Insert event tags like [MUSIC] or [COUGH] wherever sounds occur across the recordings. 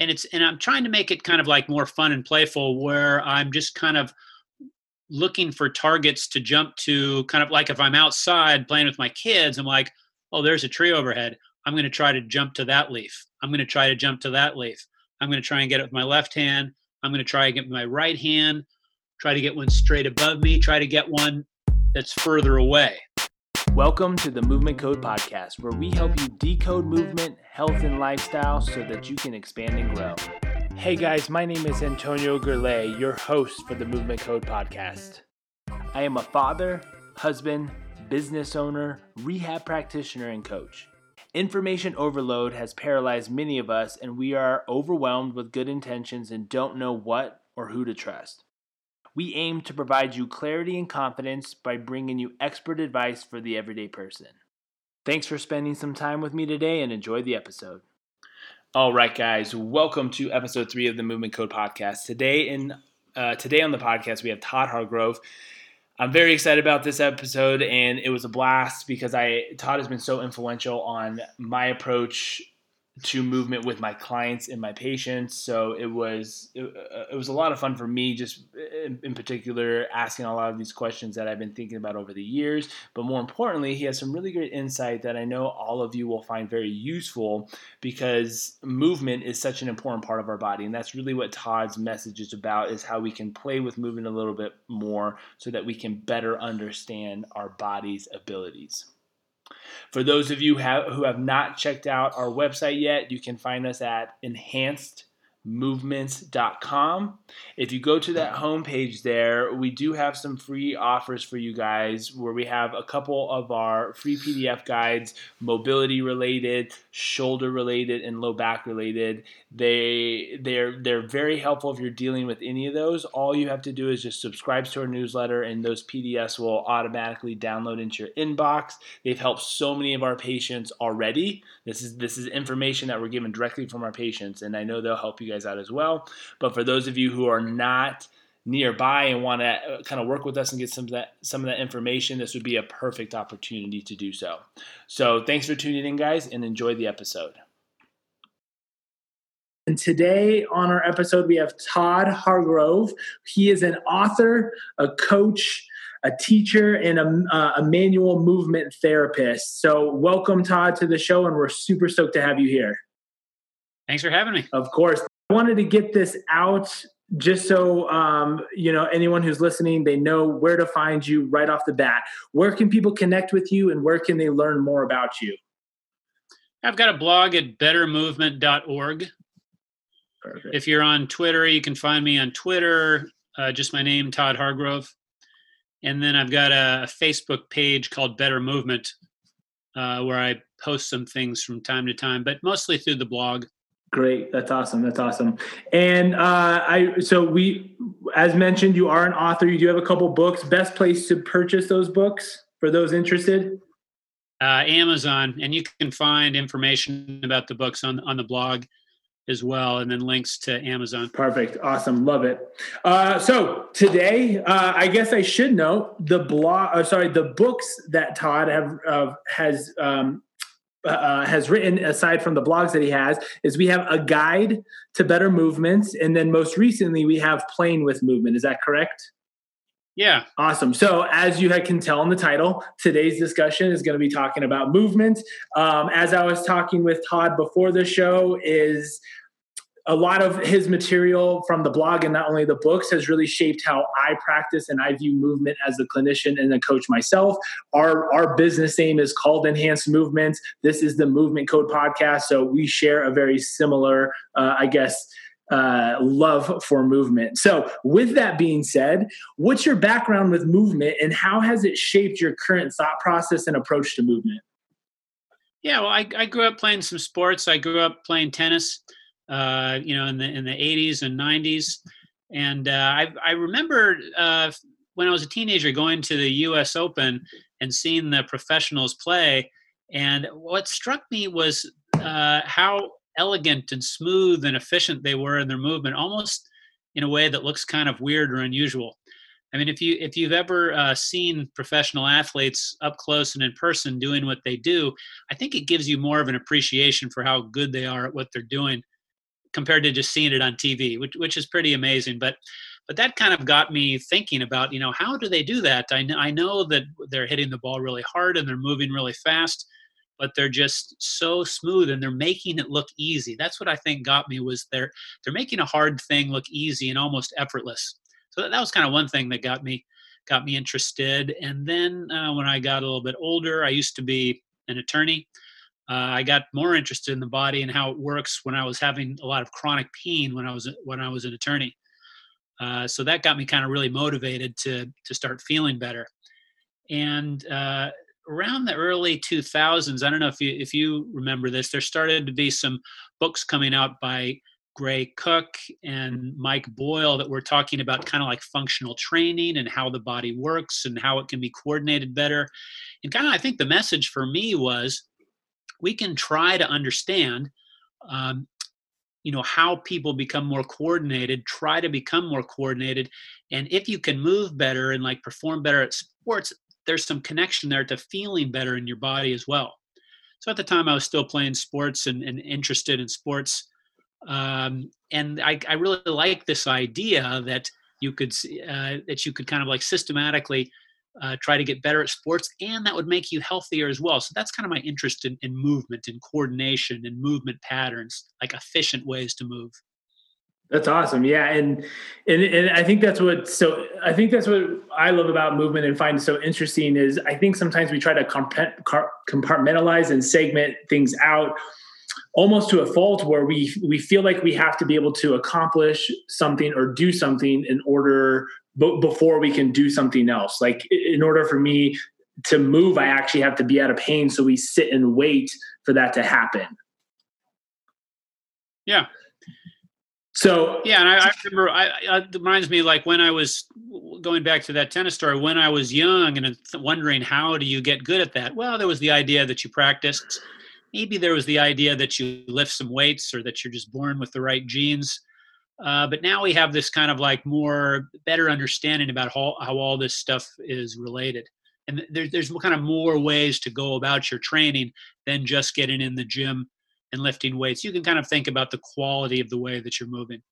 and it's and i'm trying to make it kind of like more fun and playful where i'm just kind of looking for targets to jump to kind of like if i'm outside playing with my kids i'm like oh there's a tree overhead. I'm going to try to jump to that leaf. I'm going to try to jump to that leaf. I'm going to try and get it with my left hand. I'm going to try and get my right hand. Try to get one straight above me. Try to get one that's further away Welcome to the Movement Code Podcast, where we help you decode movement, health, and lifestyle so that you can expand and grow. Hey guys, my name is Antonio Gurley, your host for the Movement Code Podcast. I am a father, husband, business owner, rehab practitioner, and coach. Information overload has paralyzed many of us, and we are overwhelmed with good intentions and don't know what or who to trust. We aim to provide you clarity and confidence by bringing you expert advice for the everyday person. Thanks for spending some time with me today and enjoy the episode. All right, guys, welcome to episode three of the Movement Code podcast. Today in uh, today on the podcast we have Todd Hargrove. I'm very excited about this episode, and it was a blast because I Todd has been so influential on my approach to movement with my clients and my patients. So it was it, uh, it was a lot of fun for me, just in, in, particular asking a lot of these questions that I've been thinking about over the years. But more importantly, he has some really great insight that I know all of you will find very useful because movement is such an important part of our body, and that's really what Todd's message is about: is how we can play with movement a little bit more so that we can better understand our body's abilities. For those of you who have not checked out our website yet, you can find us at enhanced movements.com. If you go to that homepage there, we do have some free offers for you guys where we have a couple of our free PDF guides, mobility related, shoulder related, and low back related. They they're they're very helpful if you're dealing with any of those. All you have to do is just subscribe to our newsletter and those PDFs will automatically download into your inbox. They've helped so many of our patients already. This is this is information that we're given directly from our patients and I know they'll help you guys guys out as well. But for those of you who are not nearby and want to uh, kind of work with us and get some of that some of that information, this would be a perfect opportunity to do so. So thanks for tuning in, guys, and enjoy the episode. And today on our episode, we have Todd Hargrove. He is an author, a coach, a teacher, and a, uh, a manual movement therapist. So, welcome, Todd, to the show, and we're super stoked to have you here. Thanks for having me. Of course. I wanted to get this out just so um, you know anyone who's listening they know where to find you right off the bat. Where can people connect with you and where can they learn more about you? I've got a blog at bettermovement.org Perfect. if you're on twitter you can find me on twitter uh, just my name todd hargrove. And then i've got a, facebook page called better movement uh, where i post some things from time to time but mostly through the blog Great. That's awesome. That's awesome. And uh, I, so we, as mentioned, you are an author. You do have a couple books. Best place to purchase those books for those interested? Uh, Amazon, and you can find information about the books on on the blog as well, and then links to Amazon. Perfect. Awesome. Love it. Uh, so today, uh, I guess I should note the blog. Uh, sorry, the books that Todd have uh, has um, uh, has written, aside from the blogs that he has, is we have a guide to better movements, and then most recently we have playing with movement. Is that correct? Yeah. Awesome. So, as you can tell in the title, today's discussion is going to be talking about movement. Um, as I was talking with Todd before the show, is a lot of his material from the blog and not only the books has really shaped how I practice and I view movement as a clinician and a coach myself. Our our business name is called Enhanced Movement. This is the Movement Code podcast, so we share a very similar, uh, I guess. Uh, love for movement. So, with that being said, what's your background with movement and how has it shaped your current thought process and approach to movement? Yeah, well, I, I grew up playing some sports. I grew up playing tennis uh, you know, in the in the 80s and 90s. And uh, I, I remember uh, when I was a teenager going to the U.S. Open and seeing the professionals play. And what struck me was uh, how elegant and smooth and efficient they were in their movement, almost in a way that looks kind of weird or unusual. I mean, if you if you've ever uh, seen professional athletes up close and in person doing what they do, I think it gives you more of an appreciation for how good they are at what they're doing compared to just seeing it on TV, which which is pretty amazing. But but that kind of got me thinking about you know how do they do that? I I know that they're hitting the ball really hard and they're moving really fast, but they're just so smooth and they're making it look easy. That's what I think got me was they're they're making a hard thing look easy and almost effortless. So that, that was kind of one thing that got me got me interested. And then uh, when I got a little bit older, I used to be an attorney. Uh, I got more interested in the body and how it works when I was having a lot of chronic pain when I was when I was an attorney. Uh, so that got me kind of really motivated to to start feeling better. And uh, around the early 2000s, I don't know if you if you remember this, there started to be some books coming out by Gray Cook and Mike Boyle that were talking about kind of like functional training and how the body works and how it can be coordinated better. And kind of, I think the message for me was we can try to understand, um, you know, how people become more coordinated, try to become more coordinated. And if you can move better and like perform better at sports, there's some connection there to feeling better in your body as well. So at the time, I was still playing sports and, and interested in sports um, and I, I really like this idea that you could uh, that you could kind of like systematically uh, try to get better at sports and that would make you healthier as well so that's kind of my interest in, in movement and coordination and movement patterns like efficient ways to move that's awesome. Yeah. And, and, and I think that's what, so I think that's what I love about movement and find so interesting is I think sometimes we try to compartmentalize and segment things out almost to a fault where we we feel like we have to be able to accomplish something or do something in order b- before we can do something else. Like in order for me to move i actually have to be out of pain so we sit and wait for that to happen. Yeah. So yeah and i, I remember I, it reminds me like when i was going back to that tennis story when i was young and wondering how do you get good at that? Well there was the idea that you practiced. Maybe there was the idea that you lift some weights or that you're just born with the right genes. Uh, but now we have this kind of like more better understanding about how, how all this stuff is related. And there, there's kind of more ways to go about your training than just getting in the gym and lifting weights. You can kind of think about the quality of the way that you're moving.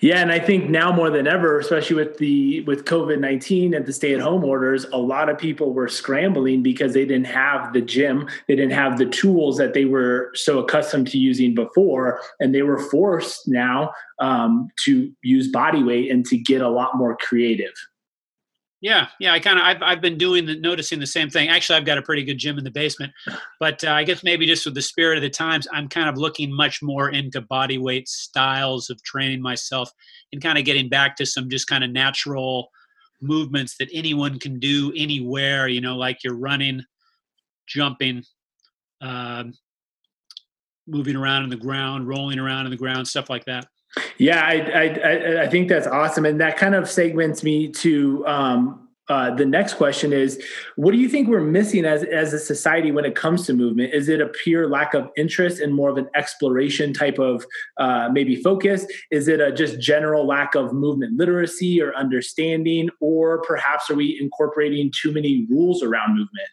Yeah, and I think now more than ever, especially with the with COVID nineteen and the stay at home orders, a lot of people were scrambling because they didn't have the gym, they didn't have the tools that they were so accustomed to using before, and they were forced now um, to use body weight and to get a lot more creative. Yeah, yeah, I kind of I've I've been doing the noticing the same thing. Actually, I've got a pretty good gym in the basement, but uh, I guess maybe just with the spirit of the times, I'm kind of looking much more into body weight styles of training myself and kind of getting back to some just kind of natural movements that anyone can do anywhere. You know, like you're running, jumping, um, moving around in the ground, rolling around in the ground, stuff like that. Yeah, I, I, I think that's awesome, and that kind of segments me to um, uh, the next question is: What do you think we're missing as as a society when it comes to movement? Is it a pure lack of interest and more of an exploration type of uh, maybe focus? Is it a just general lack of movement literacy or understanding, or perhaps are we incorporating too many rules around movement?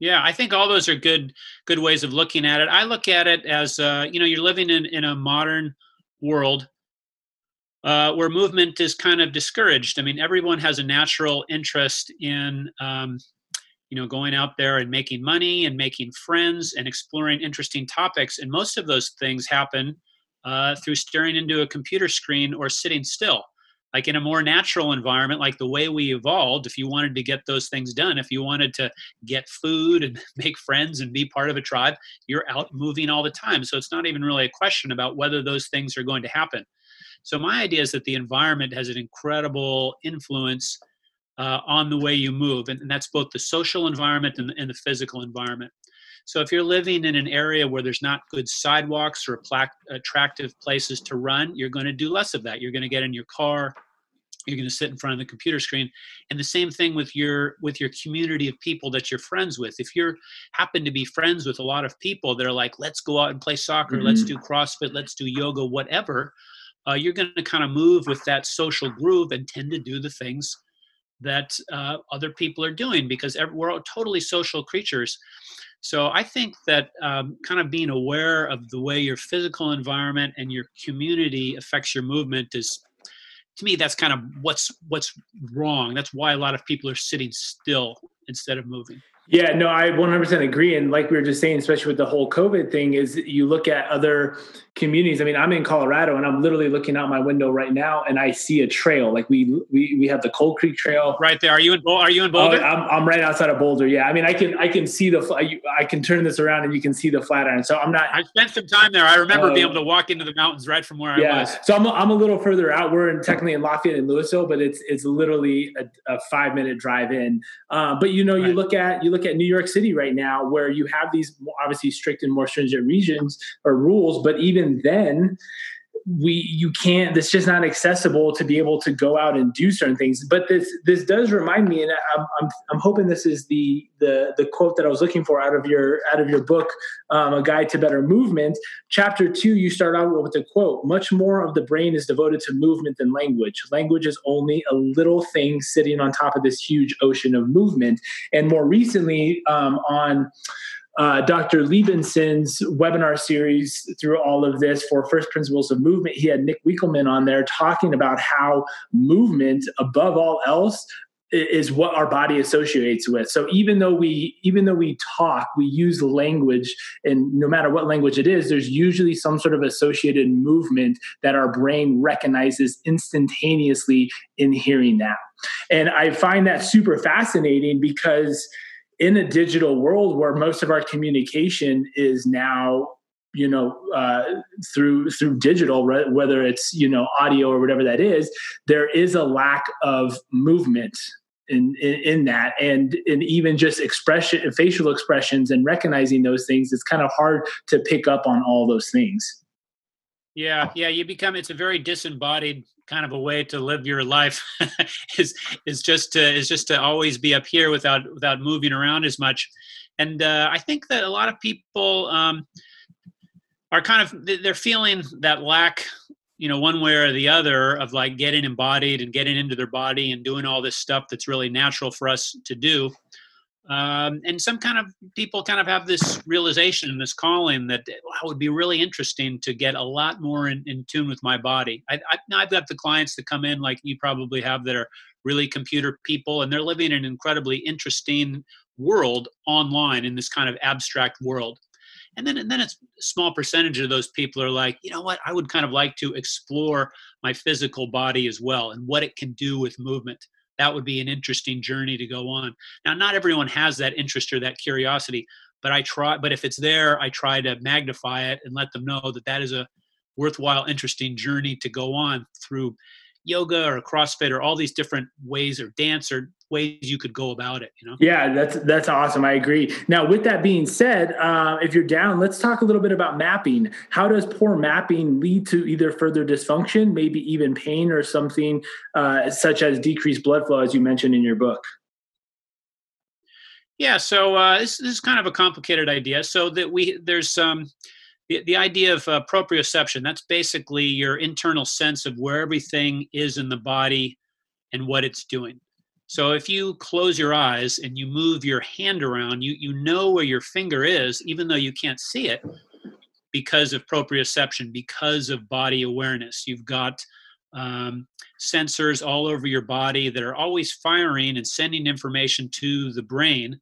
Yeah, I think all those are good good ways of looking at it. I look at it as uh, you know you're living in in a modern world uh, where movement is kind of discouraged. I mean, everyone has a natural interest in, um, you know, going out there and making money and making friends and exploring interesting topics. And most of those things happen uh, through staring into a computer screen or sitting still. Like in a more natural environment, like the way we evolved, if you wanted to get those things done, if you wanted to get food and [LAUGHS] make friends and be part of a tribe, you're out moving all the time. So it's not even really a question about whether those things are going to happen. So my idea is that the environment has an incredible influence uh, on the way you move, and, and, that's both the social environment and, and, the physical environment. So if you're living in an area where there's not good sidewalks or attractive places to run, you're going to do less of that. You're going to get in your car, you're going to sit in front of the computer screen and the same thing with your with your community of people that you're friends with if you're happen to be friends with a lot of people that are like let's go out and play soccer mm-hmm. let's do crossfit let's do yoga whatever uh, you're going to kind of move with that social groove and tend to do the things that uh, other people are doing because we're all totally social creatures So I think that um, kind of being aware of the way your physical environment and your community affects your movement is, to me, that's kind of what's what's wrong. That's why a lot of people are sitting still instead of moving. Yeah, no, I 100% agree. And like we were just saying, especially with the whole COVID thing, is you look at other communities. I mean, I'm in Colorado and I'm literally looking out my window right now and I see a trail. Like we we we have the Coal Creek Trail right there. Are you in Are you in Boulder? Oh, I'm, I'm right outside of Boulder. Yeah, I mean, I can I can see the I can turn this around and you can see the Flatiron. So I'm not. I spent some time there. I remember uh, being able to walk into the mountains right from where yeah. I was. So I'm I'm a little further out. We're in, technically in Lafayette and Louisville, but it's it's literally a, a five minute drive in. Uh, but you know, right. you look at you look at New York City right now, where you have these obviously strict and more stringent regions or rules, but even then we you can't this just not accessible to be able to go out and do certain things. But this this does remind me and i'm i'm, I'm hoping this is the the the quote that i was looking for out of your out of your book um, a guide to better movement. Chapter two you start out with a quote much more of the brain is devoted to movement than language. Language is only a little thing sitting on top of this huge ocean of movement. And more recently um, on uh, Dr. Leibson's webinar series through all of this for First Principles of Movement. He had Nick Winkelman on there talking about how movement, above all else, is what our body associates with so even though we even though we talk we use language and no matter what language it is there's usually some sort of associated movement that our brain recognizes instantaneously in hearing that and i find that super fascinating because in a digital world where most of our communication is now you know uh, through through digital whether it's you know audio or whatever that is there is a lack of movement in, in, in that. And and even just expression facial expressions and recognizing those things it's kind of hard to pick up on all those things. Yeah yeah you become it's a very disembodied kind of a way to live your life [LAUGHS] is is just to is just to always be up here without without moving around as much. And uh, i think that a lot of people um, are kind of they're feeling that lack you know one way or the other of like getting embodied and getting into their body and doing all this stuff that's really natural for us to do um, and some kind of people kind of have this realization and this calling that wow, it would be really interesting to get a lot more in, in tune with my body. I, I've got the clients that come in like you probably have that are really computer people and they're living in an incredibly interesting world online in this kind of abstract world. And then, and then it's a small percentage of those people are like, you know what, I would kind of like to explore my physical body as well and what it can do with movement that would be an interesting journey to go on. Now, not everyone has that interest or that curiosity, but I try. But if it's there, I try to magnify it and let them know that that is a worthwhile, interesting journey to go on through yoga or CrossFit or all these different ways or dance or ways you could go about it you know? Yeah that's that's awesome. I agree. Now with that being said uh, if you're down let's talk a little bit about mapping. How does poor mapping lead to either further dysfunction maybe even pain or something uh, such as decreased blood flow as you mentioned in your book? Yeah so uh, this, this is kind of a complicated idea. So that we there's um the, the idea of uh, proprioception that's basically your internal sense of where everything is in the body and what it's doing so if you close your eyes and you move your hand around, you, you know where your finger is, even though you can't see it, because of proprioception, because of body awareness. You've got um, sensors all over your body that are always firing and sending information to the brain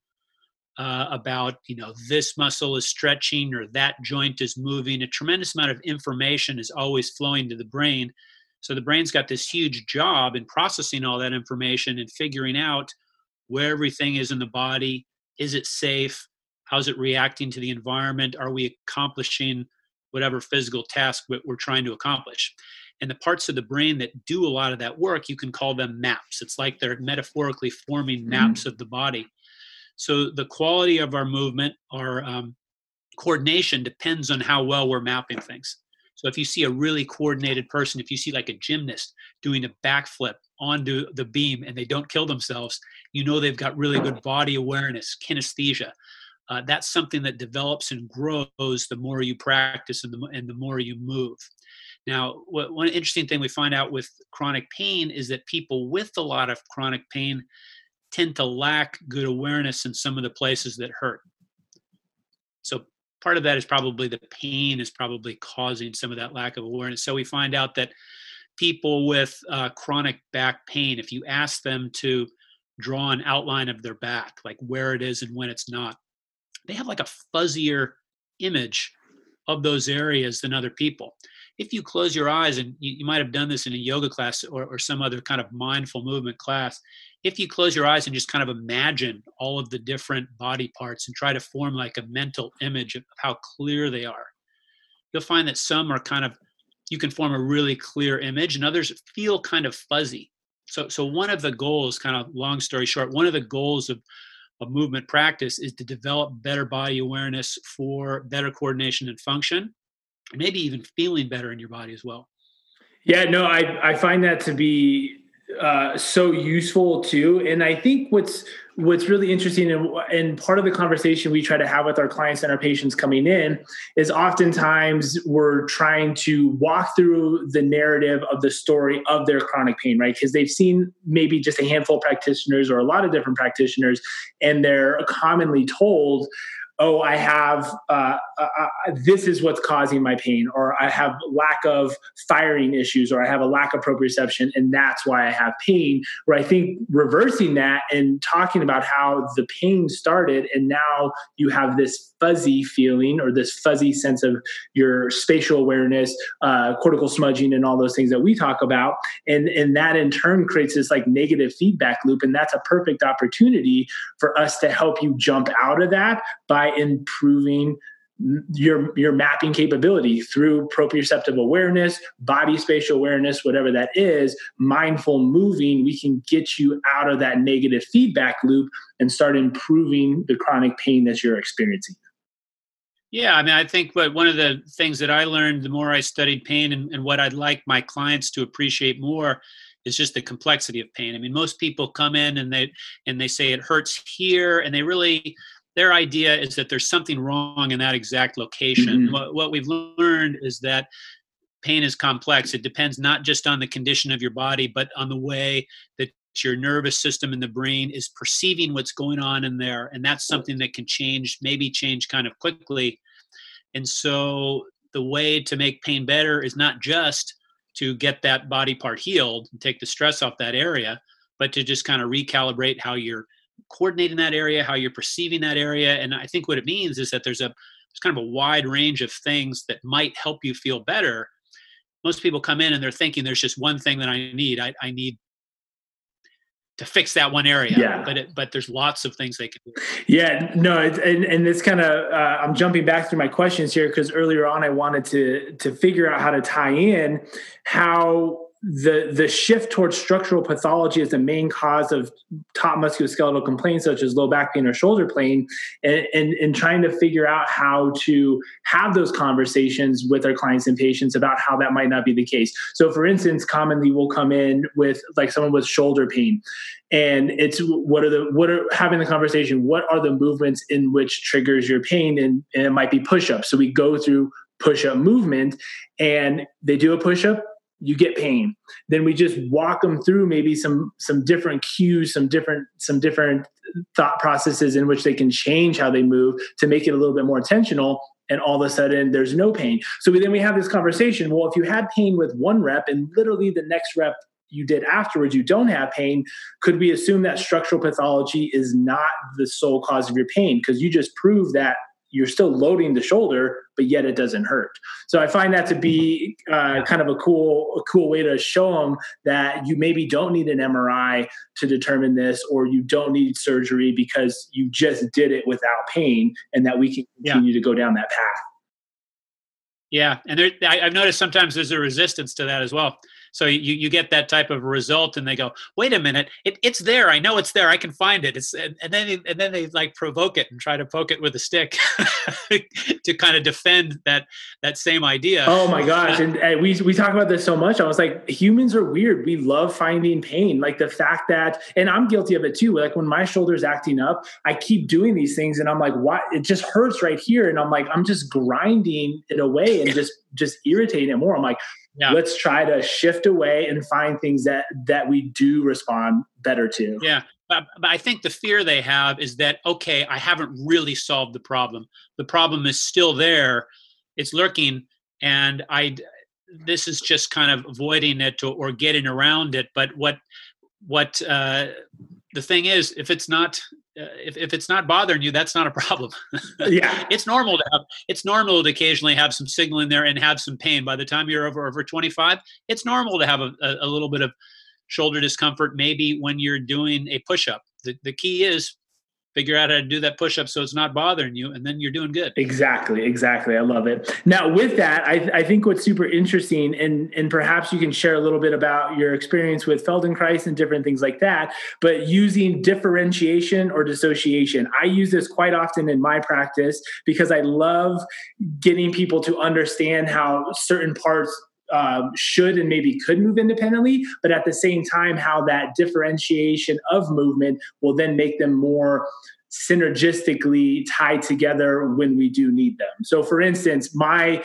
uh, about, you know, this muscle is stretching or that joint is moving. A tremendous amount of information is always flowing to the brain so the brain's got this huge job in processing all that information and figuring out where everything is in the body. Is it safe? How's it reacting to the environment? Are we accomplishing whatever physical task we're trying to accomplish? And the parts of the brain that do a lot of that work, you can call them maps. It's like they're metaphorically forming mm-hmm. maps mm-hmm. of the body. So the quality of our movement, our um, coordination depends on how well we're mapping things. So if you see a really coordinated person, if you see like a gymnast doing a backflip onto the beam and they don't kill themselves, you know they've got really good body awareness, kinesthesia. Uh, that's something that develops and grows the more you practice and the, and the more you move. Now, what, one interesting thing we find out with chronic pain is that people with a lot of chronic pain tend to lack good awareness in some of the places that hurt. So part of that is probably the pain is probably causing some of that lack of awareness. So we find out that people with uh, chronic back pain, if you ask them to draw an outline of their back, like where it is and when it's not, they have like a fuzzier image of those areas than other people. If you close your eyes, and you, you might have done this in a yoga class or, or some other kind of mindful movement class, if you close your eyes and just kind of imagine all of the different body parts and try to form like a mental image of how clear they are, you'll find that some are kind of you can form a really clear image and others feel kind of fuzzy. So so one of the goals kind of long story short one of the goals of of movement practice is to develop better body awareness for better coordination and function maybe even feeling better in your body as well yeah no i i find that to be uh, so useful too. And I think what's what's really interesting and, and part of the conversation we try to have with our clients and our patients coming in is oftentimes we're trying to walk through the narrative of the story of their chronic pain, right? Because they've seen maybe just a handful of practitioners or a lot of different practitioners, and they're commonly told oh, I have uh, uh, uh, this is what's causing my pain, or I have lack of firing issues, or I have a lack of proprioception, and that's why I have pain. Where I think reversing that and talking about how the pain started, and now you have this fuzzy feeling or this fuzzy sense of your spatial awareness, uh, cortical smudging, and all those things that we talk about, and and that in turn creates this like negative feedback loop, and that's a perfect opportunity for us to help you jump out of that by improving your your mapping capability through proprioceptive awareness body spatial awareness whatever that is mindful moving we can get you out of that negative feedback loop and start improving the chronic pain that you're experiencing yeah, I mean, I think what one of the things that I learned the more I studied pain and, and, what I'd like my clients to appreciate more is just the complexity of pain. I mean, most people come in and they and they say it hurts here, and they really their idea is that there's something wrong in that exact location. Mm-hmm. What, what we've learned is that pain is complex. It depends not just on the condition of your body, but on the way that your nervous system and the brain is perceiving what's going on in there and that's something that can change maybe change kind of quickly and so the way to make pain better is not just to get that body part healed and take the stress off that area but to just kind of recalibrate how you're coordinating that area how you're perceiving that area and i think what it means is that there's a there's kind of a wide range of things that might help you feel better most people come in and they're thinking there's just one thing that i need i, I need to fix that one area. Yeah. But it, but there's lots of things they can do. Yeah. No. and and this kind of uh, I'm jumping back through my questions here because earlier on I wanted to to figure out how to tie in how the the shift towards structural pathology as the main cause of top musculoskeletal complaints such as low back pain or shoulder pain and, and, and trying to figure out how to have those conversations with our clients and patients about how that might not be the case. So for instance commonly we'll come in with like someone with shoulder pain and it's what are the what are having the conversation what are the movements in which triggers your pain and, and it might be push-ups. So we go through push-up movement and they do a push-up you get pain. Then we just walk them through maybe some some different cues some different some different thought processes in which they can change how they move to make it a little bit more intentional and all of a sudden there's no pain. So we, then we have this conversation well if you had pain with one rep and literally the next rep you did afterwards you don't have pain could we assume that structural pathology is not the sole cause of your pain? Because you just proved that you're still loading the shoulder, but yet it doesn't hurt. So I find that to be uh, kind of a cool, a cool way to show them that you maybe don't need an MRI to determine this, or you don't need surgery because you just did it without pain, and that we can continue yeah. to go down that path. Yeah, and there, I, I've noticed sometimes there's a resistance to that as well. So you, you get that type of result, and they go, "Wait a minute, it, it's there. I know it's there. I can find it." It's and, and then and then they like provoke it and try to poke it with a stick [LAUGHS] to kind of defend that that same idea. Oh my gosh! Uh, and, and we we talk about this so much. I was like, humans are weird. We love finding pain. Like the fact that, and I'm guilty of it too. Like when my shoulder's acting up, I keep doing these things, and I'm like, "Why?" It just hurts right here." And I'm like, I'm just grinding it away and just just irritating it more. I'm like, yeah. let's try to shift away and find things that that we do respond better to yeah but, but I think the fear they have is that okay, I haven't really solved the problem. The problem is still there. It's lurking, and I this is just kind of avoiding it or, or getting around it. But what what uh, the thing is, if it's not Uh, if, if it's not bothering you, that's not a problem. [LAUGHS] yeah, it's normal to have it's normal to occasionally have some signal in there and have some pain. By the time you're over over 25, it's normal to have a, a, a little bit of shoulder discomfort. Maybe when you're doing a push up. The the key is figure out how to do that push up so it's not bothering you and then you're doing good. Exactly exactly. I love it. Now with that i, I think what's super interesting and and perhaps you can share a little bit about your experience with feldenkrais and different things like that but using differentiation or dissociation. I use this quite often in my practice because i love getting people to understand how certain parts um, should and maybe could move independently, but at the same time, how that differentiation of movement will then make them more synergistically tied together when we do need them. So, for instance, my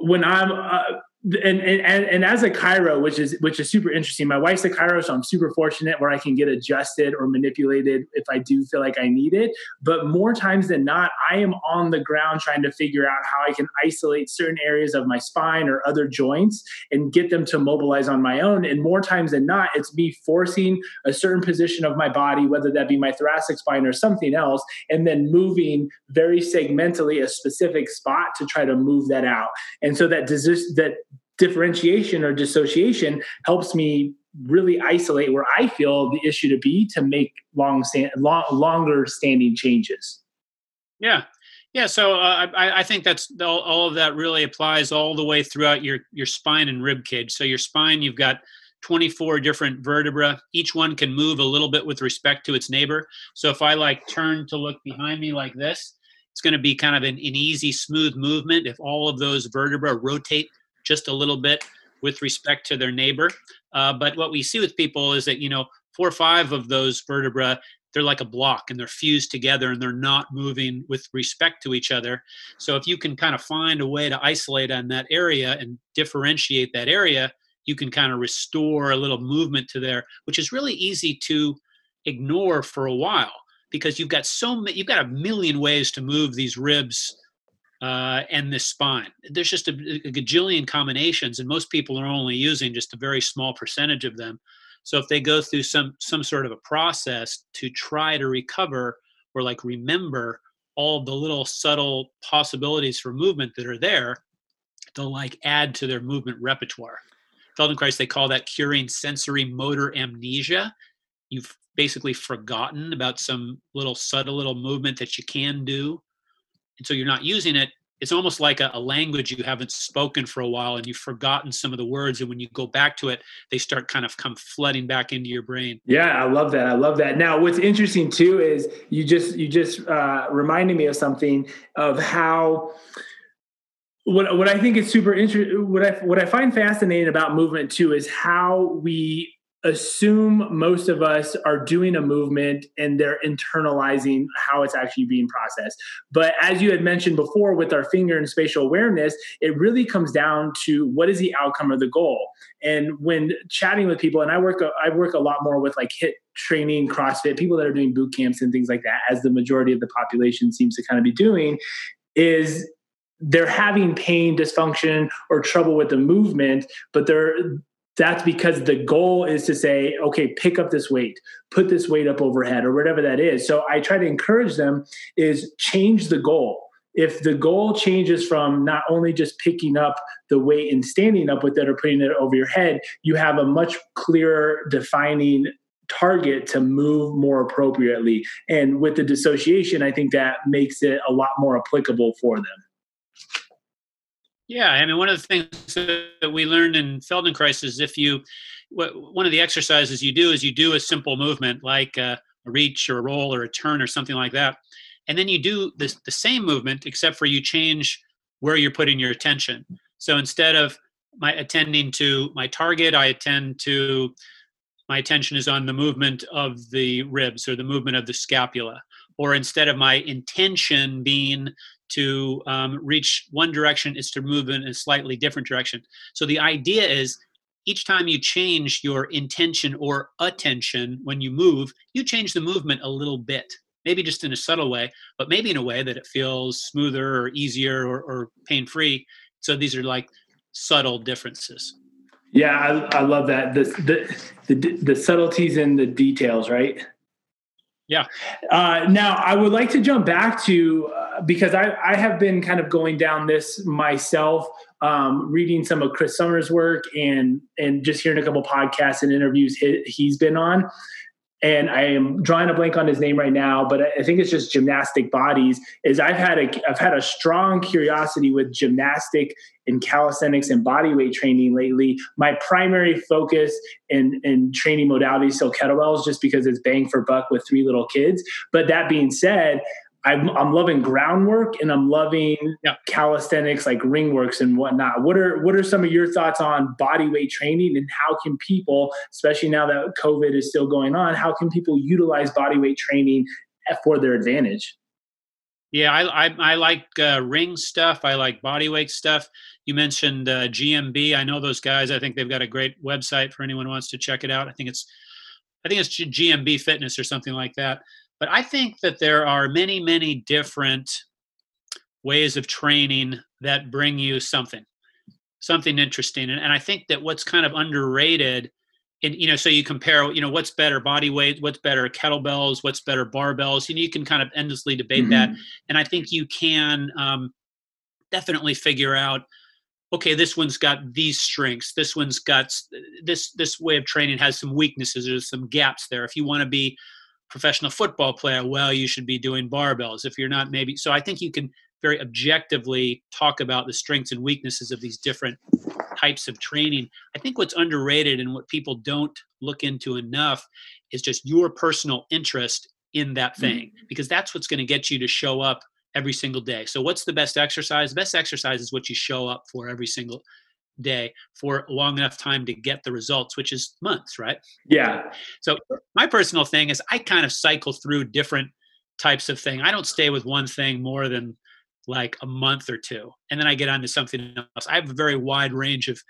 when I'm uh, and, and and as a chiro, which is which is super interesting. My wife's a chiro, so I'm super fortunate where I can get adjusted or manipulated if I do feel like I need it. But more times than not, I am on the ground trying to figure out how I can isolate certain areas of my spine or other joints and get them to mobilize on my own. And more times than not, it's me forcing a certain position of my body, whether that be my thoracic spine or something else, and then moving very segmentally a specific spot to try to move that out. And so that does that differentiation or dissociation helps me really isolate where I feel the issue to be to make long, stand, long longer standing changes. Yeah. Yeah, so uh, I, I, think that's all, all, of that really applies all the way throughout your your spine and rib cage. So your spine, you've got 24 different vertebra. Each one can move a little bit with respect to its neighbor. So if I like turn to look behind me like this, it's going to be kind of an, an easy, smooth movement. If all of those vertebra rotate just a little bit with respect to their neighbor. Uh, but what we see with people is that, you know, four or five of those vertebra, they're like a block and they're fused together and they're not moving with respect to each other. So if you can kind of find a way to isolate on that area and differentiate that area, you can kind of restore a little movement to there, which is really easy to ignore for a while because you've got so many, you've got a million ways to move these ribs uh, and the spine. There's just a, a gajillion combinations, and most people are only using just a very small percentage of them. So if they go through some some sort of a process to try to recover or like remember all the little subtle possibilities for movement that are there, they'll like add to their movement repertoire. Feldenkrais, they call that curing sensory motor amnesia. You've basically forgotten about some little subtle little movement that you can do and so you're not using it it's almost like a, a, language you haven't spoken for a while and you've forgotten some of the words and when you go back to it they start kind of come flooding back into your brain. Yeah i love that i love that. Now what's interesting too is you just you just uh, reminded me of something of how what what I think is super interesting, what I what I find fascinating about movement too is how we assume most of us are doing a movement and they're internalizing how it's actually being processed. But as you had mentioned before with our finger and spatial awareness, it really comes down to what is the outcome or the goal. And when chatting with people, and I work I work a lot more with like HIIT training, CrossFit, people that are doing boot camps and things like that, as the majority of the population seems to kind of be doing, is they're having pain, dysfunction, or trouble with the movement, but they're that's because the goal is to say, okay, pick up this weight, put this weight up overhead, or whatever that is. So I try to encourage them is change the goal. If the goal changes from not only just picking up the weight and standing up with it or putting it over your head, you have a much clearer defining target to move more appropriately. And with the dissociation, I think that makes it a lot more applicable for them. Yeah, I mean, one of the things that we learned in Feldenkrais is if you, one of the exercises you do is you do a simple movement like a, reach or a roll or a turn or something like that, and then you do the the same movement except for you change where you're putting your attention. So instead of my attending to my target, I attend to my attention is on the movement of the ribs or the movement of the scapula. Or instead of my intention being to um, reach one direction is to move in a slightly different direction. So the idea is each time you change your intention or attention when you move, you change the movement a little bit. Maybe just in a subtle way, but maybe in a way that it feels smoother or easier or, or pain free. So these are like subtle differences. Yeah, I, I love that. The, the, the, the subtleties and the details, right? Yeah. Uh, now, I would like to jump back to uh, because I, I have been kind of going down this myself, um, reading some of Chris Sommer's work and and just hearing a couple podcasts and interviews he, he's been on and I am drawing a blank on his name right now, but I think it's just gymnastic bodies. Is I've had a I've had a strong curiosity with gymnastic and calisthenics and body weight training lately. My primary focus in in training modalities still kettlebells, just because it's bang for buck with three little kids. But that being said, I'm, I'm loving groundwork and I'm loving yeah. calisthenics like ringworks and whatnot. What are what are some of your thoughts on body weight training and how can people, especially now that COVID is still going on, how can people utilize body weight training for their advantage? Yeah, I I, I like uh, ring stuff. I like body weight stuff. You mentioned uh, GMB. I know those guys. I think they've got a great website for anyone who wants to check it out. I think it's I think it's GMB Fitness or something like that. But I think that there are many, many different ways of training that bring you something, something interesting. And, and I think that what's kind of underrated and you know, so you compare, you know, what's better body weight, what's better kettlebells, what's better barbells, you know, you can kind of endlessly debate mm-hmm. that. And I think you can um, definitely figure out, okay, this one's got these strengths. This one's got this, this way of training has some weaknesses. There's some gaps there. If you want to be professional football player, well, you should be doing barbells. If you're not, maybe. So I think you can very objectively talk about the strengths and weaknesses of these different types of training. I think what's underrated and what people don't look into enough is just your personal interest in that thing, mm-hmm. because that's what's going to get you to show up every single day. So, what's the best exercise? The best exercise is what you show up for every single day for a long enough time to get the results, which is months, right? Yeah. So my personal thing is I kind of cycle through different types of thing. I don't stay with one thing more than like a month or two, and then I get on to something else. I have a very wide range of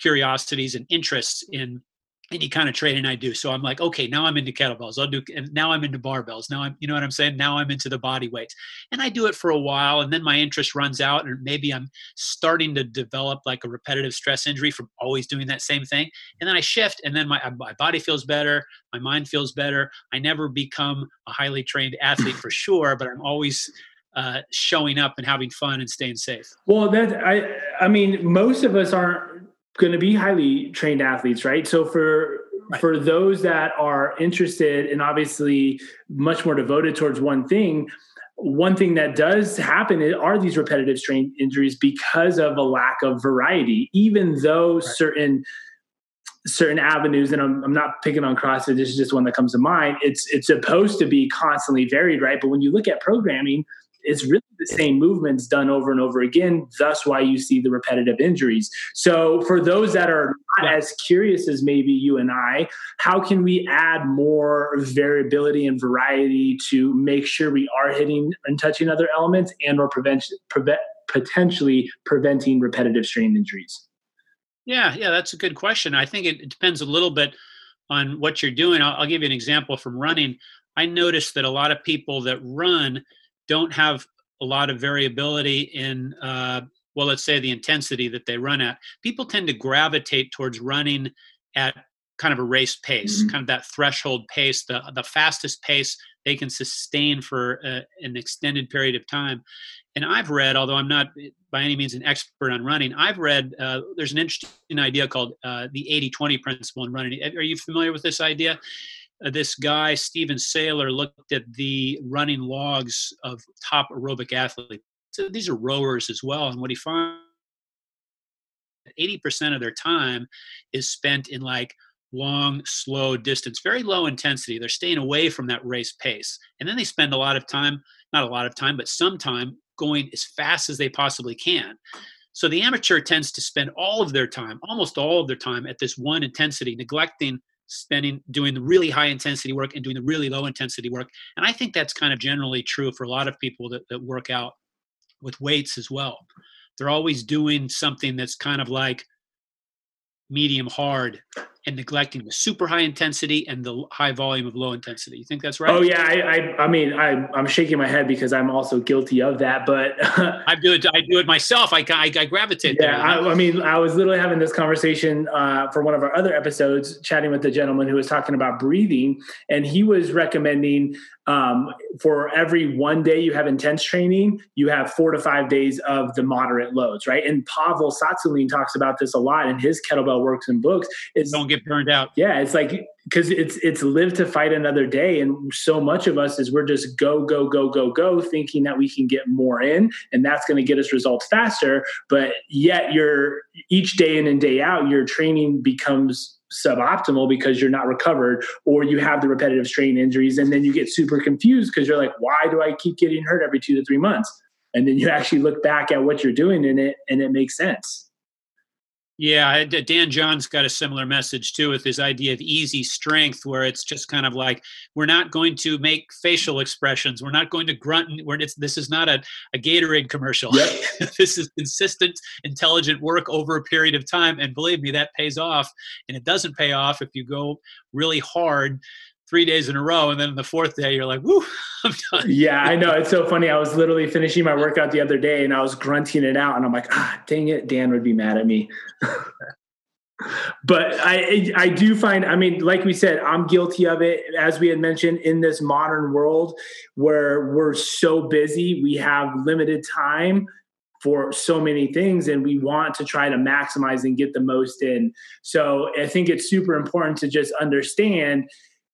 curiosities and interests in any kind of training I do. So I'm like, okay, now I'm into kettlebells. I'll do, and now I'm into barbells. Now I'm, you know what I'm saying? Now I'm into the body weights. And I do it for a while, and then my interest runs out, and maybe I'm starting to develop like a repetitive stress injury from always doing that same thing. And then I shift, and then my, my body feels better, my mind feels better. I never become a highly trained athlete [LAUGHS] for sure, but I'm always uh, showing up and having fun and staying safe. Well, that I, I mean, most of us aren't going to be highly trained athletes, right? So for right. for those that are interested and obviously much more devoted towards one thing, one thing that does happen are these repetitive strain injuries because of a lack of variety. Even though right. certain certain avenues, and I'm, I'm not picking on CrossFit. This is just one that comes to mind. It's it's supposed to be constantly varied, right? But when you look at programming, it's really the same movements done over and over again. Thus, why you see the repetitive injuries. So, for those that are not as curious as maybe you and I, how can we add more variability and variety to make sure we are hitting and touching other elements and or prevent, prevent potentially preventing repetitive strain injuries? Yeah, yeah, that's a good question. I think it, it depends a little bit on what you're doing. I'll, I'll give you an example from running. I noticed that a lot of people that run don't have a lot of variability in uh, well let's say the intensity that they run at. People tend to gravitate towards running at kind of a race pace mm-hmm. kind of that threshold pace the, the fastest pace they can sustain for uh, an extended period of time. And i've read although i'm not by any means an expert on running i've read uh, there's an interesting idea called uh, the 80-20 principle in running. Are you familiar with this idea uh, this guy Stephen Seiler looked at the running logs of top aerobic athletes. So these are rowers as well, and what he found 80% of their time is spent in like long, slow distance, very low intensity. They're staying away from that race pace. And then they spend a lot of time, not a lot of time, but some time going as fast as they possibly can. So the amateur tends to spend all of their time, almost all of their time at this one intensity, neglecting spending doing the really high intensity work and doing the really low intensity work. And i think that's kind of generally true for a lot of people that, that work out with weights as well. They're always doing something that's kind of like medium hard and neglecting the super high intensity and the high volume of low intensity. You think that's right? Oh yeah, I, I, I mean, I, I'm shaking my head because I'm also guilty of that. But [LAUGHS] I do it. I do it myself. I, I, I gravitate. Yeah, I, I, mean, I was literally having this conversation uh, for one of our other episodes, chatting with the gentleman who was talking about breathing, and he was recommending um, for every one day you have intense training, you have four to five days of the moderate loads, right? And Pavel Tsatsouline talks about this a lot in his kettlebell works and books. Is don't get burned out. Yeah, it's like because it's it's live to fight another day, and so much of us is we're just go go go go go, thinking that we can get more in, and that's going to get us results faster. But yet, you're each day in and day out, your training becomes suboptimal because you're not recovered or you have the repetitive strain injuries and then you get super confused because you're like why do i keep getting hurt every two to three months? And then you actually look back at what you're doing in it and it makes sense yeah, Dan John's got a similar message too with his idea of easy strength, where it's just kind of like we're not going to make facial expressions, we're not going to grunt. We're, this is not a, a Gatorade commercial. Yep. [LAUGHS] this is consistent, intelligent work over a period of time, and believe me, that pays off. And it doesn't pay off if you go really hard three days in a row, and then the fourth day you're like, "Woo, [LAUGHS] I'm done." Yeah, I know. It's so funny. I was literally finishing my workout the other day, and I was grunting it out, and I'm like, "Ah, dang it, Dan would be mad at me." [LAUGHS] but I I do find I mean like we said I'm guilty of it as we had mentioned in this modern world where we're so busy we have limited time for so many things and we want to try to maximize and get the most in so I think it's super important to just understand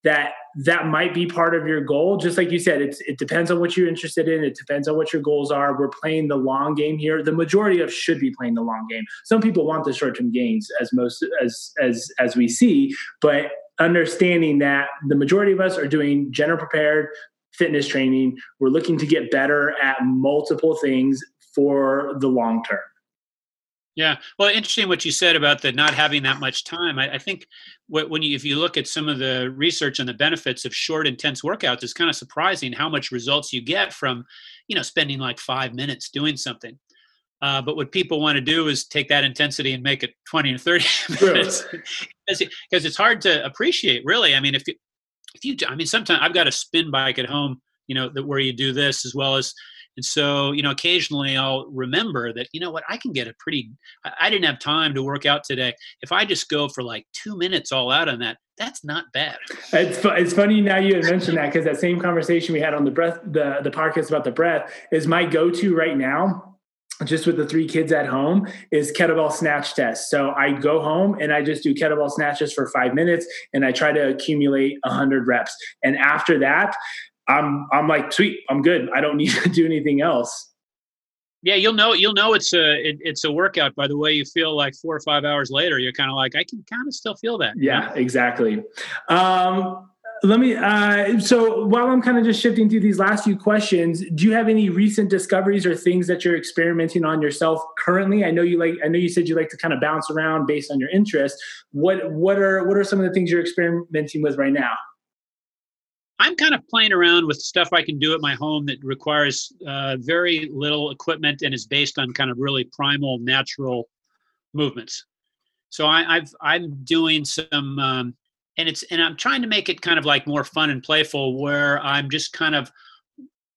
that that might be part of your goal. Just like you said it's it depends on what you're interested in. It depends on what your goals are. We're playing the long game here. The majority of should be playing the long game. Some people want the short-term gains as most as as as we see but understanding that the majority of us are doing general prepared fitness training. We're looking to get better at multiple things for the long term yeah, well, interesting what you said about the not having that much time. I, I think when you if you look at some of the research on the benefits of short, intense workouts, it's kind of surprising how much results you get from, you know, spending like five minutes doing something. Uh, but what people want to do is take that intensity and make it 20 or 30 [LAUGHS] minutes [LAUGHS] because it's hard to appreciate really. I mean, if you, if you, I mean, sometimes I've got a spin bike at home, you know, that where you do this as well as and so, you know, occasionally I'll remember that, you know what, I can get a pretty, I didn't have time to work out today. If I just go for like two minutes all out on that, that's not bad. It's, it's funny now you mentioned that because that same conversation we had on the breath, the, the podcast about the breath is my go-to right now just with the three kids at home is kettlebell snatch test. So I go home and I just do kettlebell snatches for five minutes and I try to accumulate a hundred reps. And after that, I'm I'm like, sweet, I'm good. I don't need [LAUGHS] to do anything else. Yeah, you'll know you'll know it's a it, it's a workout by the way you feel like four or five hours later. You're kind of like, I can kind of still feel that. Yeah, know? exactly. Um, let me uh, so while i'm kind of just shifting through these last few questions do you have any recent discoveries or things that you're experimenting on yourself currently i know you like i know you said you like to kind of bounce around based on your interest what what are what are some of the things you're experimenting with right now I'm kind of playing around with stuff I can do at my home that requires uh, very little equipment and is based on kind of really primal, natural movements. So I, have I'm doing some, um, and it's and I'm trying to make it kind of like more fun and playful, where I'm just kind of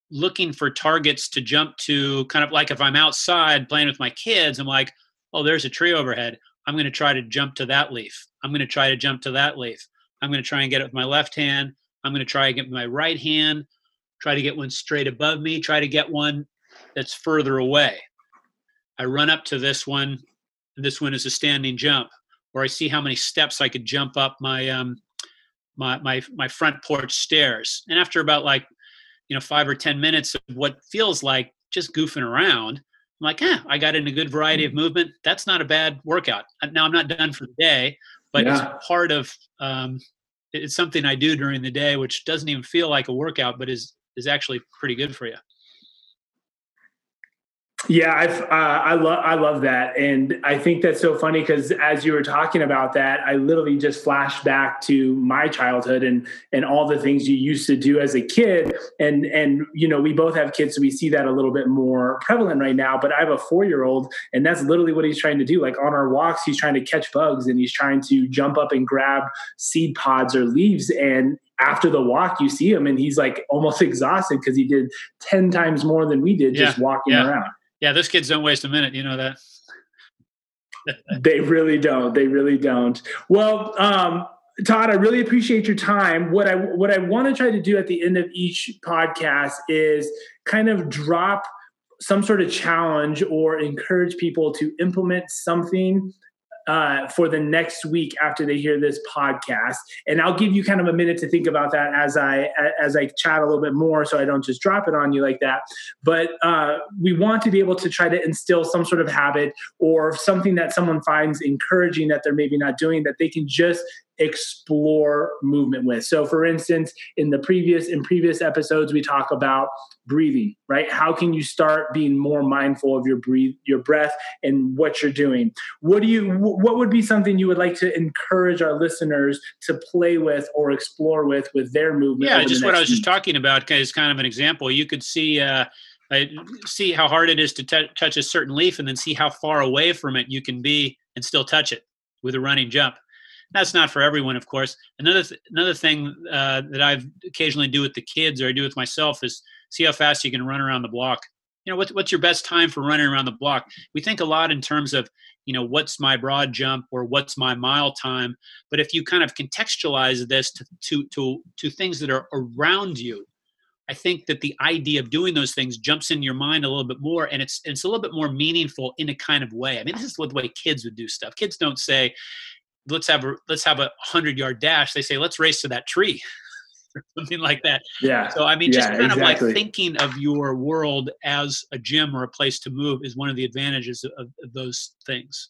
looking for targets to jump to. Kind of like if I'm outside playing with my kids, I'm like, oh, there's a tree overhead. I'm going to try to jump to that leaf. I'm going to try to jump to that leaf. I'm going to try and get it with my left hand. I'm going to try to get my right hand, try to get one straight above me, try to get one that's further away. I run up to this one, and this one is a standing jump, or I see how many steps I could jump up my um, my my my front porch stairs. And after about like you know five or ten minutes of what feels like just goofing around, I'm like, eh, I got in a good variety of movement. That's not a bad workout. Now I'm not done for the day, but yeah. it's part of um, it's something I do during the day, which doesn't even feel like a workout, but is is actually pretty good for you. Yeah, I've, uh, I love I love that, and I think that's so funny because as you were talking about that, I literally just flashed back to my childhood and and all the things you used to do as a kid, and and you know we both have kids, so we see that a little bit more prevalent right now. But I have a four year old, and that's literally what he's trying to do. Like on our walks, he's trying to catch bugs, and he's trying to jump up and grab seed pods or leaves, and after the walk, you see him and he's like almost [LAUGHS] exhausted because he did 10 times more than we did yeah, just walking yeah. around. Yeah, those kids don't waste a minute. You know that. [LAUGHS] they really don't. They really don't. Well, um, Todd, I really appreciate your time. What I what I want to try to do at the end of each podcast is kind of drop some sort of challenge or encourage people to implement something uh, for the next week after they hear this podcast. And I'll give you kind of a minute to think about that as I as I chat a little bit more, so I don't just drop it on you like that. But uh, we want to be able to try to instill some sort of habit or something that someone finds encouraging that they're maybe not doing that they can just explore movement with. So for instance, in the previous in previous episodes we talk about breathing, right? How can you start being more mindful of your breathe your breath and what you're doing? What do you what would be something you would like to encourage our listeners to play with or explore with with their movement? Yeah, just what I was week? just talking about is kind of an example. You could see uh I see how hard it is to t- touch a certain leaf and then see how far away from it you can be and still touch it with a running jump that's not for everyone, of course. Another th- another thing uh, that I've occasionally do with the kids or I do with myself is see how fast you can run around the block. You know, what's what's your best time for running around the block? We think a lot in terms of you know what's my broad jump or what's my mile time, but if you kind of contextualize this to to to, to things that are around you, I think that the idea of doing those things jumps in your mind a little bit more, and it's it's a little bit more meaningful in a kind of way. I mean, this is the way kids would do stuff. Kids don't say, let's have a let's have a hundred yard dash. They say let's race to that tree. [LAUGHS] something like that. Yeah. So I mean, just yeah, kind exactly. of like thinking of your world as a gym or a place to move is one of the advantages of, of those things.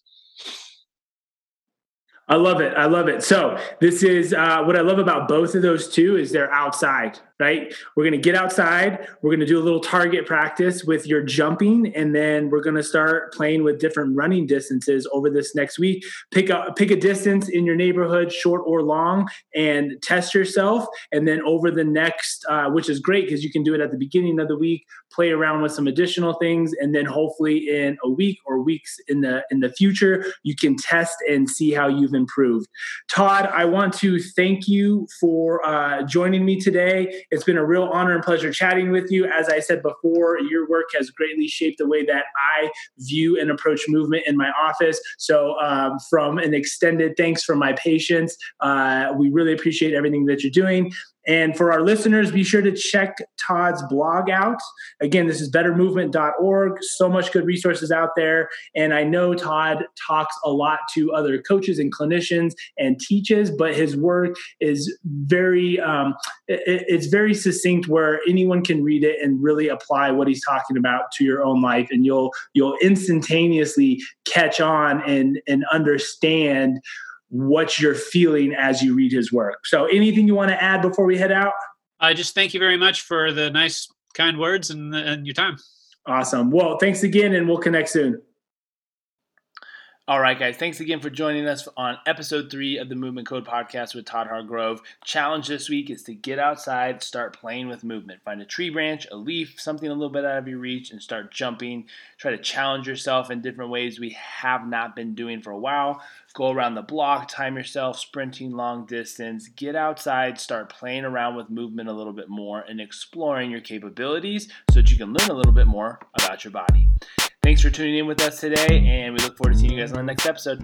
I love it. I love it. So this is uh, what I love about both of those two is they're outside right? We're going to get outside. We're going to do a little target practice with your jumping, and then we're going to start playing with different running distances over this next week. Pick a pick a distance in your neighborhood, short or long, and test yourself. And then over the next, uh, which is great because you can do it at the beginning of the week, play around with some additional things, and then hopefully in a week or weeks in the in the future, you can test and see how you've improved. Todd, I want to thank you for uh, joining me today it's been a real honor and pleasure chatting with you. As I said before, your work has greatly shaped the way that I view and approach movement in my office. So, um, from an extended thanks for my patience, uh, we really appreciate everything that you're doing. And for our listeners, be sure to check Todd's blog out. Again, this is bettermovement.org. So much good resources out there. And I know Todd talks a lot to other coaches and clinicians and teaches, but his work is very um, it, it's very succinct where anyone can read it and really apply what he's talking about to your own life. And you'll you'll instantaneously catch on and and understand what you're feeling as you read his work. So, anything you want to add before we head out? I just thank you very much for the nice, kind words and, and your time. Awesome. Well, thanks again, and we'll connect soon. All right, guys. Thanks again for joining us on episode three of the Movement Code podcast with Todd Hargrove. Challenge this week is to get outside, start playing with movement. Find a tree branch, a leaf, something a little bit out of your reach, and start jumping. Try to challenge yourself in different ways we have not been doing for a while. Go around the block, time yourself, sprinting long distance. Get outside, start playing around with movement a little bit more, and exploring your capabilities so that you can learn a little bit more about your body. Thanks for tuning in with us today, and we look forward to seeing you guys on the next episode.